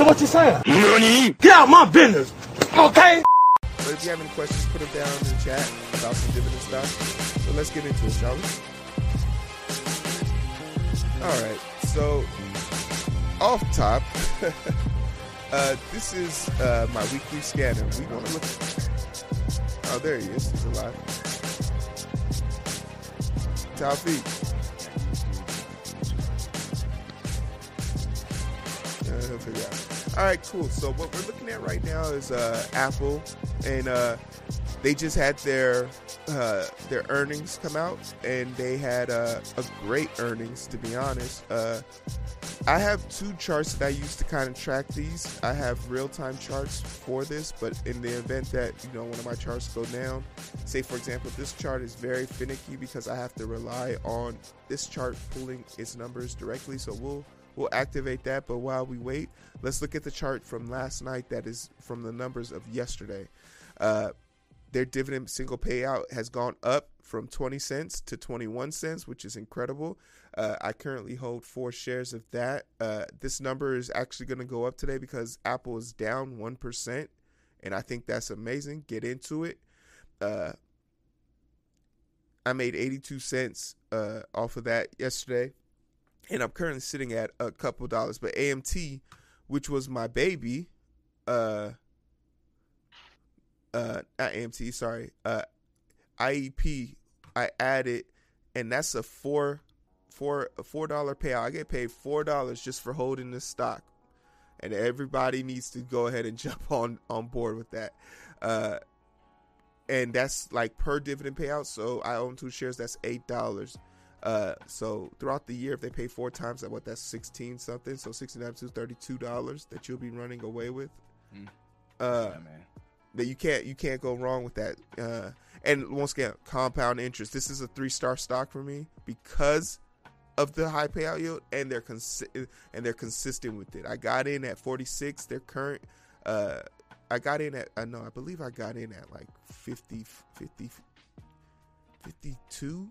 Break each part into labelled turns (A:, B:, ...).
A: So what you saying? Get out my business, okay?
B: But if you have any questions, put them down in the chat about some dividend stuff. So let's get into it, shall we? All right. So off top, uh, this is uh, my weekly scanner. We want to look. Oh, there he is. He's alive. Taufik. He'll figure out. All right, cool. So what we're looking at right now is uh, Apple, and uh, they just had their uh, their earnings come out, and they had uh, a great earnings. To be honest, uh, I have two charts that I use to kind of track these. I have real time charts for this, but in the event that you know one of my charts go down, say for example, this chart is very finicky because I have to rely on this chart pulling its numbers directly. So we'll we'll activate that. But while we wait, let's look at the chart from last night. That is from the numbers of yesterday. Uh, their dividend single payout has gone up from 20 cents to 21 cents, which is incredible. Uh, I currently hold four shares of that. Uh, this number is actually going to go up today because Apple is down 1%, and I think that's amazing. Get into it. Uh, I made 82 cents uh, off of that yesterday, and I'm currently sitting at a couple dollars. But AMT, which was my baby, uh, uh, not AMT, sorry, uh, IEP, I added, and that's a four, four, a four dollar payout. I get paid four dollars just for holding this stock, and everybody needs to go ahead and jump on on board with that. Uh, and that's like per dividend payout. So I own two shares. That's eight dollars. Uh, so throughout the year, if they pay four times, that what that's sixteen something. So sixteen times two, thirty-two dollars that you'll be running away with.
C: Mm.
B: Uh,
C: Yeah, man.
B: that you can't you can't go wrong with that. Uh, and once again, compound interest. This is a three star stock for me because of the high payout yield, and they're consi- and they're consistent with it. I got in at forty six. Their current, uh, I got in at I know I believe I got in at like 50, 50 52.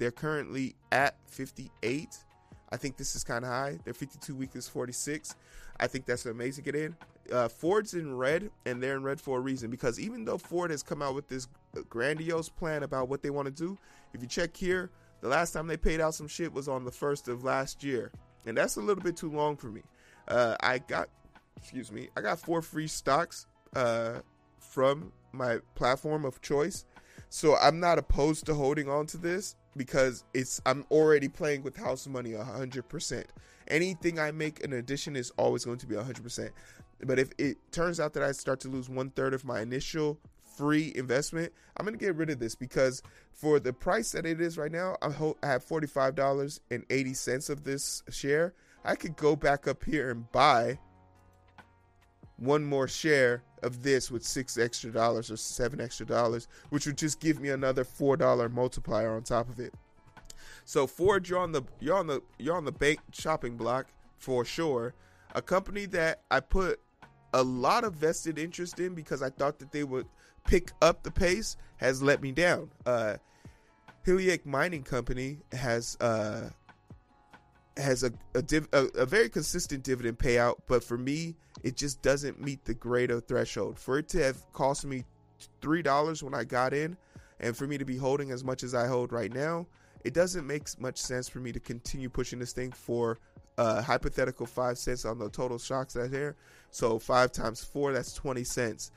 B: They're currently at 58. I think this is kind of high. Their 52 week is 46. I think that's an amazing get in. Uh, Ford's in red, and they're in red for a reason because even though Ford has come out with this grandiose plan about what they want to do, if you check here, the last time they paid out some shit was on the first of last year, and that's a little bit too long for me. Uh, I got, excuse me, I got four free stocks uh, from my platform of choice, so I'm not opposed to holding on to this because it's I'm already playing with house money 100%. Anything I make in addition is always going to be 100%. But if it turns out that I start to lose one third of my initial free investment, I'm going to get rid of this because for the price that it is right now, I, have $45.80 of this share. I could go back up here and buy one more share of this with six extra dollars or seven extra dollars, which would just give me another four dollar multiplier on top of it. So Ford, you're on the you're on the you're on the bank shopping block for sure. A company that I put a lot of vested interest in because I thought that they would pick up the pace has let me down. Uh, Hecla Mining Company has uh, has a a, div- a a very consistent dividend payout, but for me, it just doesn't meet the greater threshold. For it to have cost me three dollars when I got in, and for me to be holding as much as I hold right now, it doesn't make much sense for me to continue pushing this thing for hypothetical five cents on the total shocks that there. So five times four, that's twenty cents.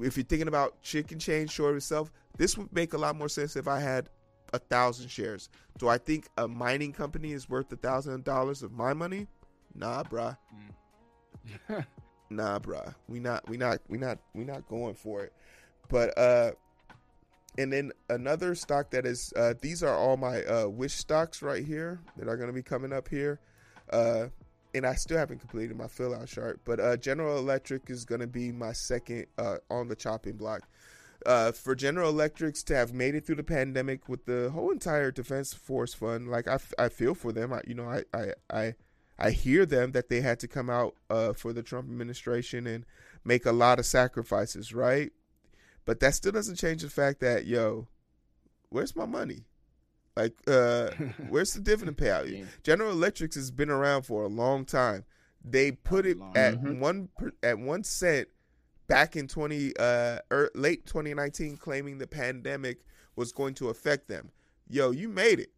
B: If you're thinking about chicken change short of itself, this would make a lot more sense if I had a thousand shares. Do I think a mining company is worth a thousand dollars of my money? Nah, bruh. nah, bruh. We not, we not, we not, we not going for it. But uh, and then another stock that is uh, these are all my uh, wish stocks right here that are going to be coming up here. Uh, and I still haven't completed my fill out chart, but uh, General Electric is going to be my second uh, on the chopping block. Uh, for General Electrics to have made it through the pandemic with the whole entire Defense Force Fund, like I, f- I feel for them. I, you know, I, I, I, I hear them that they had to come out uh, for the Trump administration and make a lot of sacrifices, right? But that still doesn't change the fact that yo, where's my money? Like, uh, where's the dividend payout?
C: Yeah.
B: General Electrics has been around for a long time. They put it at
D: Mhm.
B: one per, at one cent back in twenty uh er, late 2019, claiming the pandemic was going to affect them. Yo, you made it,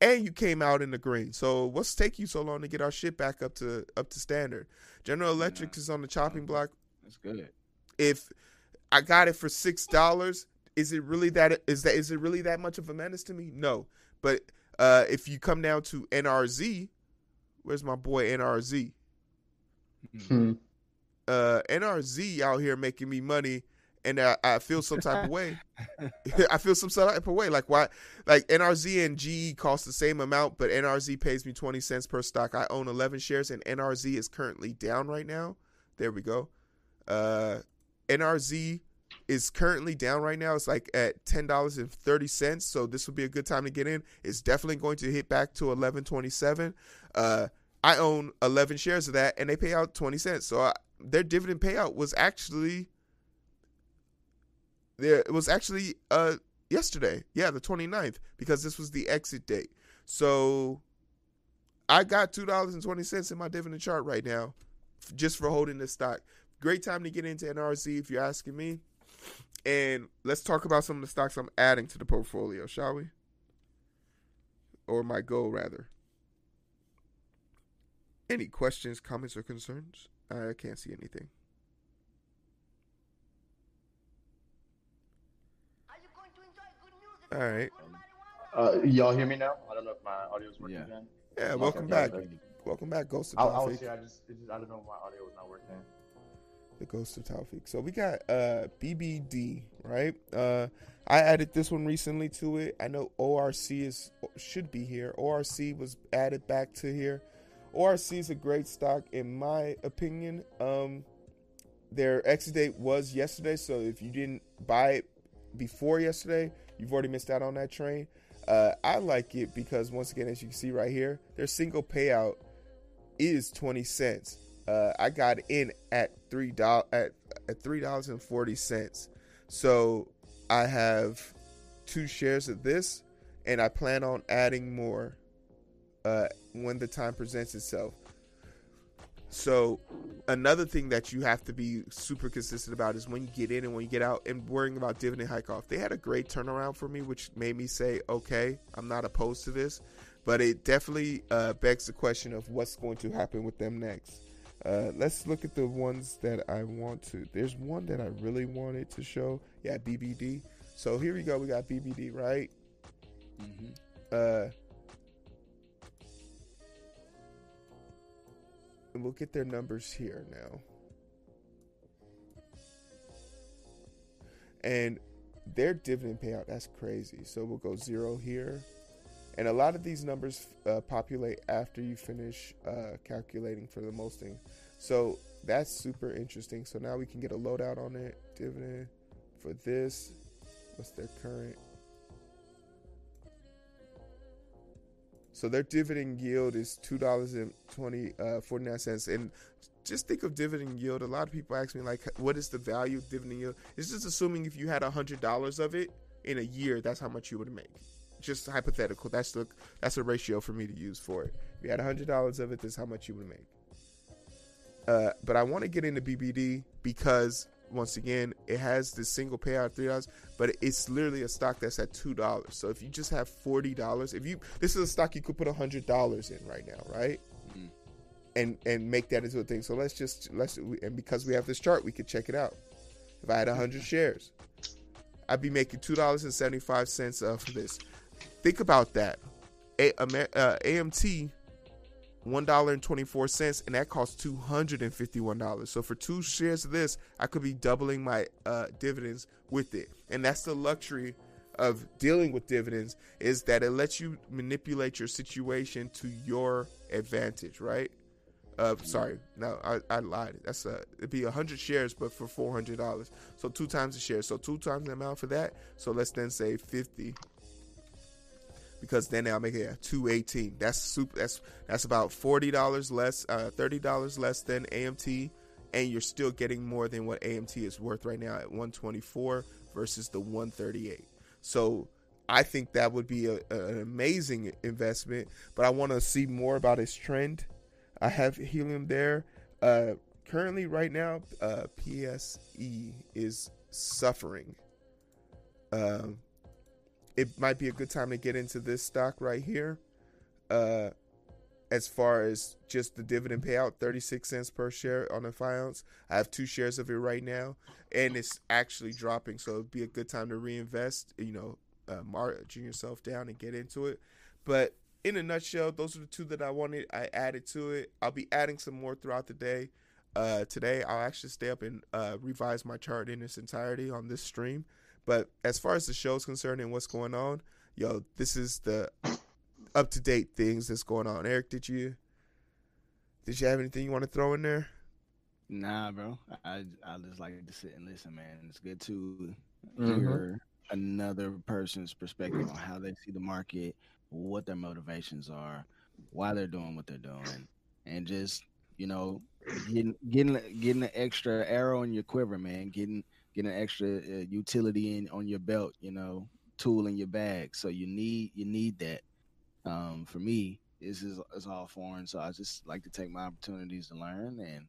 B: and you came out in the green. So what's take you so long to get our shit back up to up to standard? General Electric
C: Yeah.
B: is on the chopping block.
C: That's good.
B: If I got it for six dollars, is it really that is that is it really that much of a menace to me? No, but uh, if you come down to NRZ, where's my boy NRZ?
D: Hmm.
B: Uh, NRZ out here making me money, and I, I feel some type of way. I feel some type of way. Like why? Like NRZ and GE cost the same amount, but NRZ pays me twenty cents per stock. I own eleven shares, and NRZ is currently down right now. There we go. Uh, NRZ is currently down right now. It's like at ten dollars and thirty cents. So this would be a good time to get in. It's definitely going to hit back to eleven twenty seven. Uh, I own eleven shares of that, and they pay out twenty cents. So I, their dividend payout was actually there. It was actually uh yesterday. Yeah, the 29th, because this was the exit date. So I got two dollars and twenty cents in my dividend chart right now, just for holding this stock. Great time to get into NRZ if you're asking me. And let's talk about some of the stocks I'm adding to the portfolio, shall we? Or my goal, rather. Any questions, comments, or concerns? I can't see anything. All right.
D: Uh, y'all hear me now? I don't know if my audio is working
C: Yeah.
D: again.
B: Yeah,
D: Okay,
B: welcome
D: yeah,
B: back.
D: okay.
B: Welcome back, Ghost of
D: I, I was
B: Taufik.
D: here. I just, it just, I don't know if my audio was not working.
B: The Ghost of Taufik. So we got uh BBD, right? Uh I added this one recently to it. I know ORC is should be here. ORC was added back to here. ORC is a great stock in my opinion. Um their exit date was yesterday, so if you didn't buy it before yesterday, you've already missed out on that train. Uh, I like it because once again, as you can see right here, their single payout is twenty cents. Uh, I got in at three dollars at at three dollars and forty cents. So I have two shares of this, and I plan on adding more uh, when the time presents itself. So another thing that you have to be super consistent about is when you get in and when you get out and worrying about dividend hike off. They had a great turnaround for me, which made me say, okay, I'm not opposed to this, but it definitely uh, begs the question of what's going to happen with them next. Uh, let's look at the ones that I want to. There's one that I really wanted to show. Yeah, BBD. So here we go. We got BBD, right?
C: Mm-hmm.
B: Uh, and we'll get their numbers here now. And their dividend payout, that's crazy. So we'll go zero here. And a lot of these numbers uh, populate after you finish uh, calculating for the mosting. So that's super interesting. So now we can get a loadout on it. Dividend for this. What's their current? So their dividend yield is two dollars and twenty uh, forty nine cents. And just think of dividend yield. A lot of people ask me like, what is the value of dividend yield? It's just assuming if you had a hundred dollars of it in a year, that's how much you would make. Just hypothetical. That's the that's a ratio for me to use for it. If you had a hundred dollars of it, that's how much you would make. Uh, but I want to get into BBD because once again, it has this single payout three dollars, but it's literally a stock that's at two dollars. So if you just have forty dollars, if you this is a stock you could put a hundred dollars in right now, right?
C: Mhm.
B: And and make that into a thing. So let's just let's and because we have this chart, we could check it out. If I had a hundred shares, I'd be making two dollars and seventy five cents of this. Think about that. A, uh, AMT one dollar and that costs two hundred and fifty one dollars. So for two shares of this, I could be doubling my uh, dividends with it, and that's the luxury of dealing with dividends is that it lets you manipulate your situation to your advantage, right? Uh, sorry, no, I, I lied. That's a it'd be hundred shares, but for four hundred dollars. So two times the share. So two times the amount for that. So let's then say fifty because then I'll make it at two eighteen. That's super. That's that's about forty dollars less, uh, thirty dollars less than AMT, and you're still getting more than what AMT is worth right now at one twenty four versus the one thirty eight. So I think that would be a- an amazing investment. But I want to see more about its trend. I have helium there. Uh, currently, right now, uh, PSE is suffering. Um, it might be a good time to get into this stock right here. Uh, as far as just the dividend payout, 36 cents per share on the five ounce. I have two shares of it right now, and it's actually dropping. So it'd be a good time to reinvest, you know, uh, margin yourself down and get into it. But in a nutshell, those are the two that I wanted. I added to it. I'll be adding some more throughout the day. Uh, today, I'll actually stay up and uh, revise my chart in its entirety on this stream. But as far as the show is concerned and what's going on, yo, this is the up to date things that's going on. Eric, did you did you have anything you want to throw in there?
C: Nah, bro. I I just like to sit and listen, man. It's good to mm-hmm. hear another person's perspective on how they see the market, what their motivations are, why they're doing what they're doing, and just you know getting getting getting an extra arrow in your quiver, man. Getting getting an extra uh, utility in on your belt, you know, tool in your bag. So you need you need that um, for me, this is it's all foreign, so I just like to take my opportunities to learn, and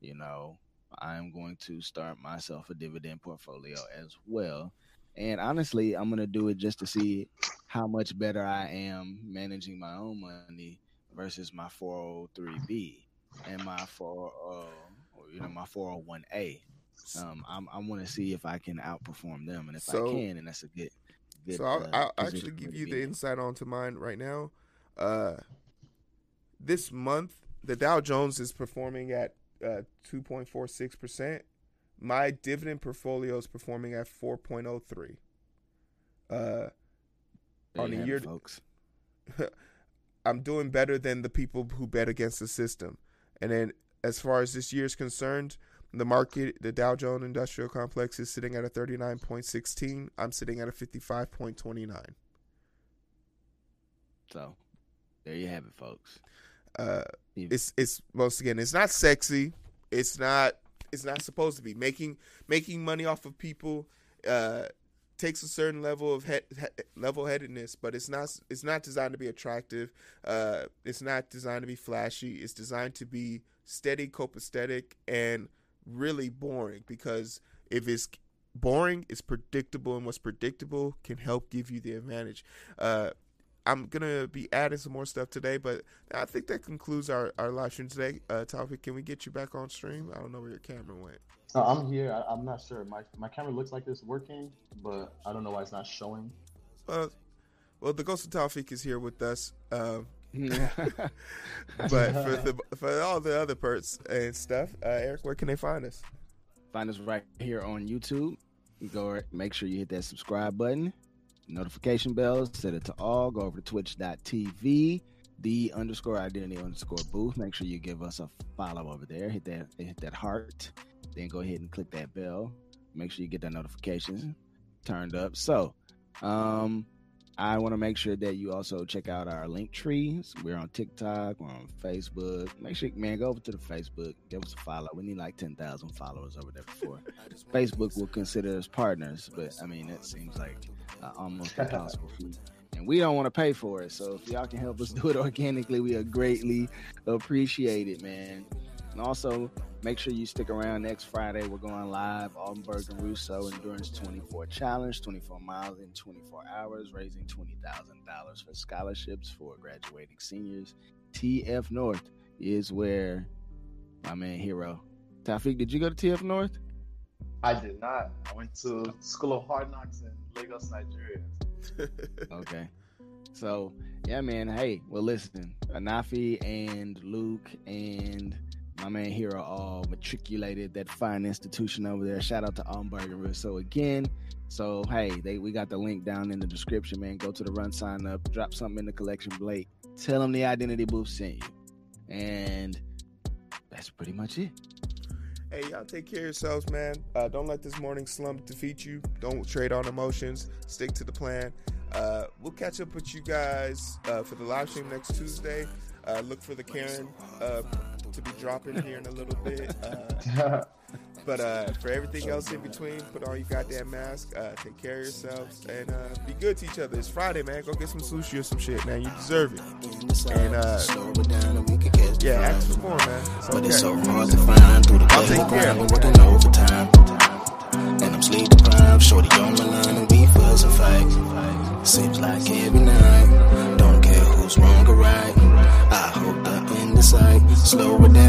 C: you know, I'm going to start myself a dividend portfolio as well. And honestly, I'm gonna do it just to see how much better I am managing my own money versus my 403b and my 4 uh, you know my 401a. Um, I'm, I want to see if I can outperform them, and if so, I can, and that's a good
B: good. So I'll, uh, I'll actually give you the insight onto mine right now. Uh, this month, the Dow Jones is performing at uh, 2.46 percent. My dividend portfolio is performing at 4.03. Uh, on a year, folks. I'm doing better than the people who bet against the system. And then, as far as this year is concerned, the market, the Dow Jones Industrial Complex is sitting at a 39.16. I'm sitting at a 55.29.
C: So, there you have it, folks.
B: Uh, it's it's once again, it's not sexy. It's not it's not supposed to be making making money off of people. Uh, takes a certain level of head, he, level headedness, but it's not it's not designed to be attractive. Uh, it's not designed to be flashy. It's designed to be steady, copacetic, and really boring because if it's boring, it's predictable, and what's predictable can help give you the advantage. Uh, I'm gonna be adding some more stuff today, but I think that concludes our, our live stream today. Uh, topic, can we get you back on stream? I don't know where your camera went.
D: Uh, I'm here. I, am not sure. My my camera looks like it's working, but I don't know why it's not showing.
B: Uh, well, the ghost of Taufik is here with us. Um, but for the for all the other parts and stuff, uh, Eric, where can they find us?
C: Find us right here on YouTube. Go make sure you hit that subscribe button, notification bell, set it to all. Go over to twitch.tv, the underscore identity underscore booth. Make sure you give us a follow over there. Hit that hit that heart. Then go ahead and click that bell. Make sure you get that notification turned up. So, um, I want to make sure that you also check out our link trees. We're on TikTok, we're on Facebook. Make sure, man, go over to the Facebook, give us a follow. We need like 10,000 followers over there before Facebook will consider us partners. But I mean, it seems like uh, almost impossible feat. And we don't want to pay for it. So if y'all can help us do it organically, we are greatly appreciate it, man. And also, make sure you stick around next Friday. We're going live Altenberg and Russo Endurance 24 Challenge, 24 miles in 24 hours, raising $20,000 for scholarships for graduating seniors. TF North is where my man Heero. Taufik, did you go to TF North?
D: I did not. I went to School of Hard Knocks in Lagos, Nigeria.
C: okay. So, yeah, man. Hey, well, listen, Anafi and Luke and my man Heero all matriculated that fine institution over there. Shout out to Altenberg So again. So hey, they we got the link down in the description, man. Go to the run, sign up, drop something in the collection Blake. Tell them the identity booth sent you. And that's pretty much it.
B: Hey, y'all take care of yourselves, man. Uh, don't let this morning slump defeat you. Don't trade on emotions. Stick to the plan. Uh, we'll catch up with you guys uh, for the live stream next Tuesday. Uh, look for the Karen uh, to be dropping here in a little bit. Uh, but uh, for everything else in between, put on your goddamn mask. Uh, take care of yourselves and uh, be good to each other. It's Friday, man. Go get some sushi or some shit, man. You deserve it. And uh. Yeah, ask for more, man. It's
C: But it's so
B: okay.
C: hard to find through the
B: I'll take care
C: grind. We're working overtime. And I'm sleep deprived. Shorty on my line and we fuss and fight. Seems like Slow it down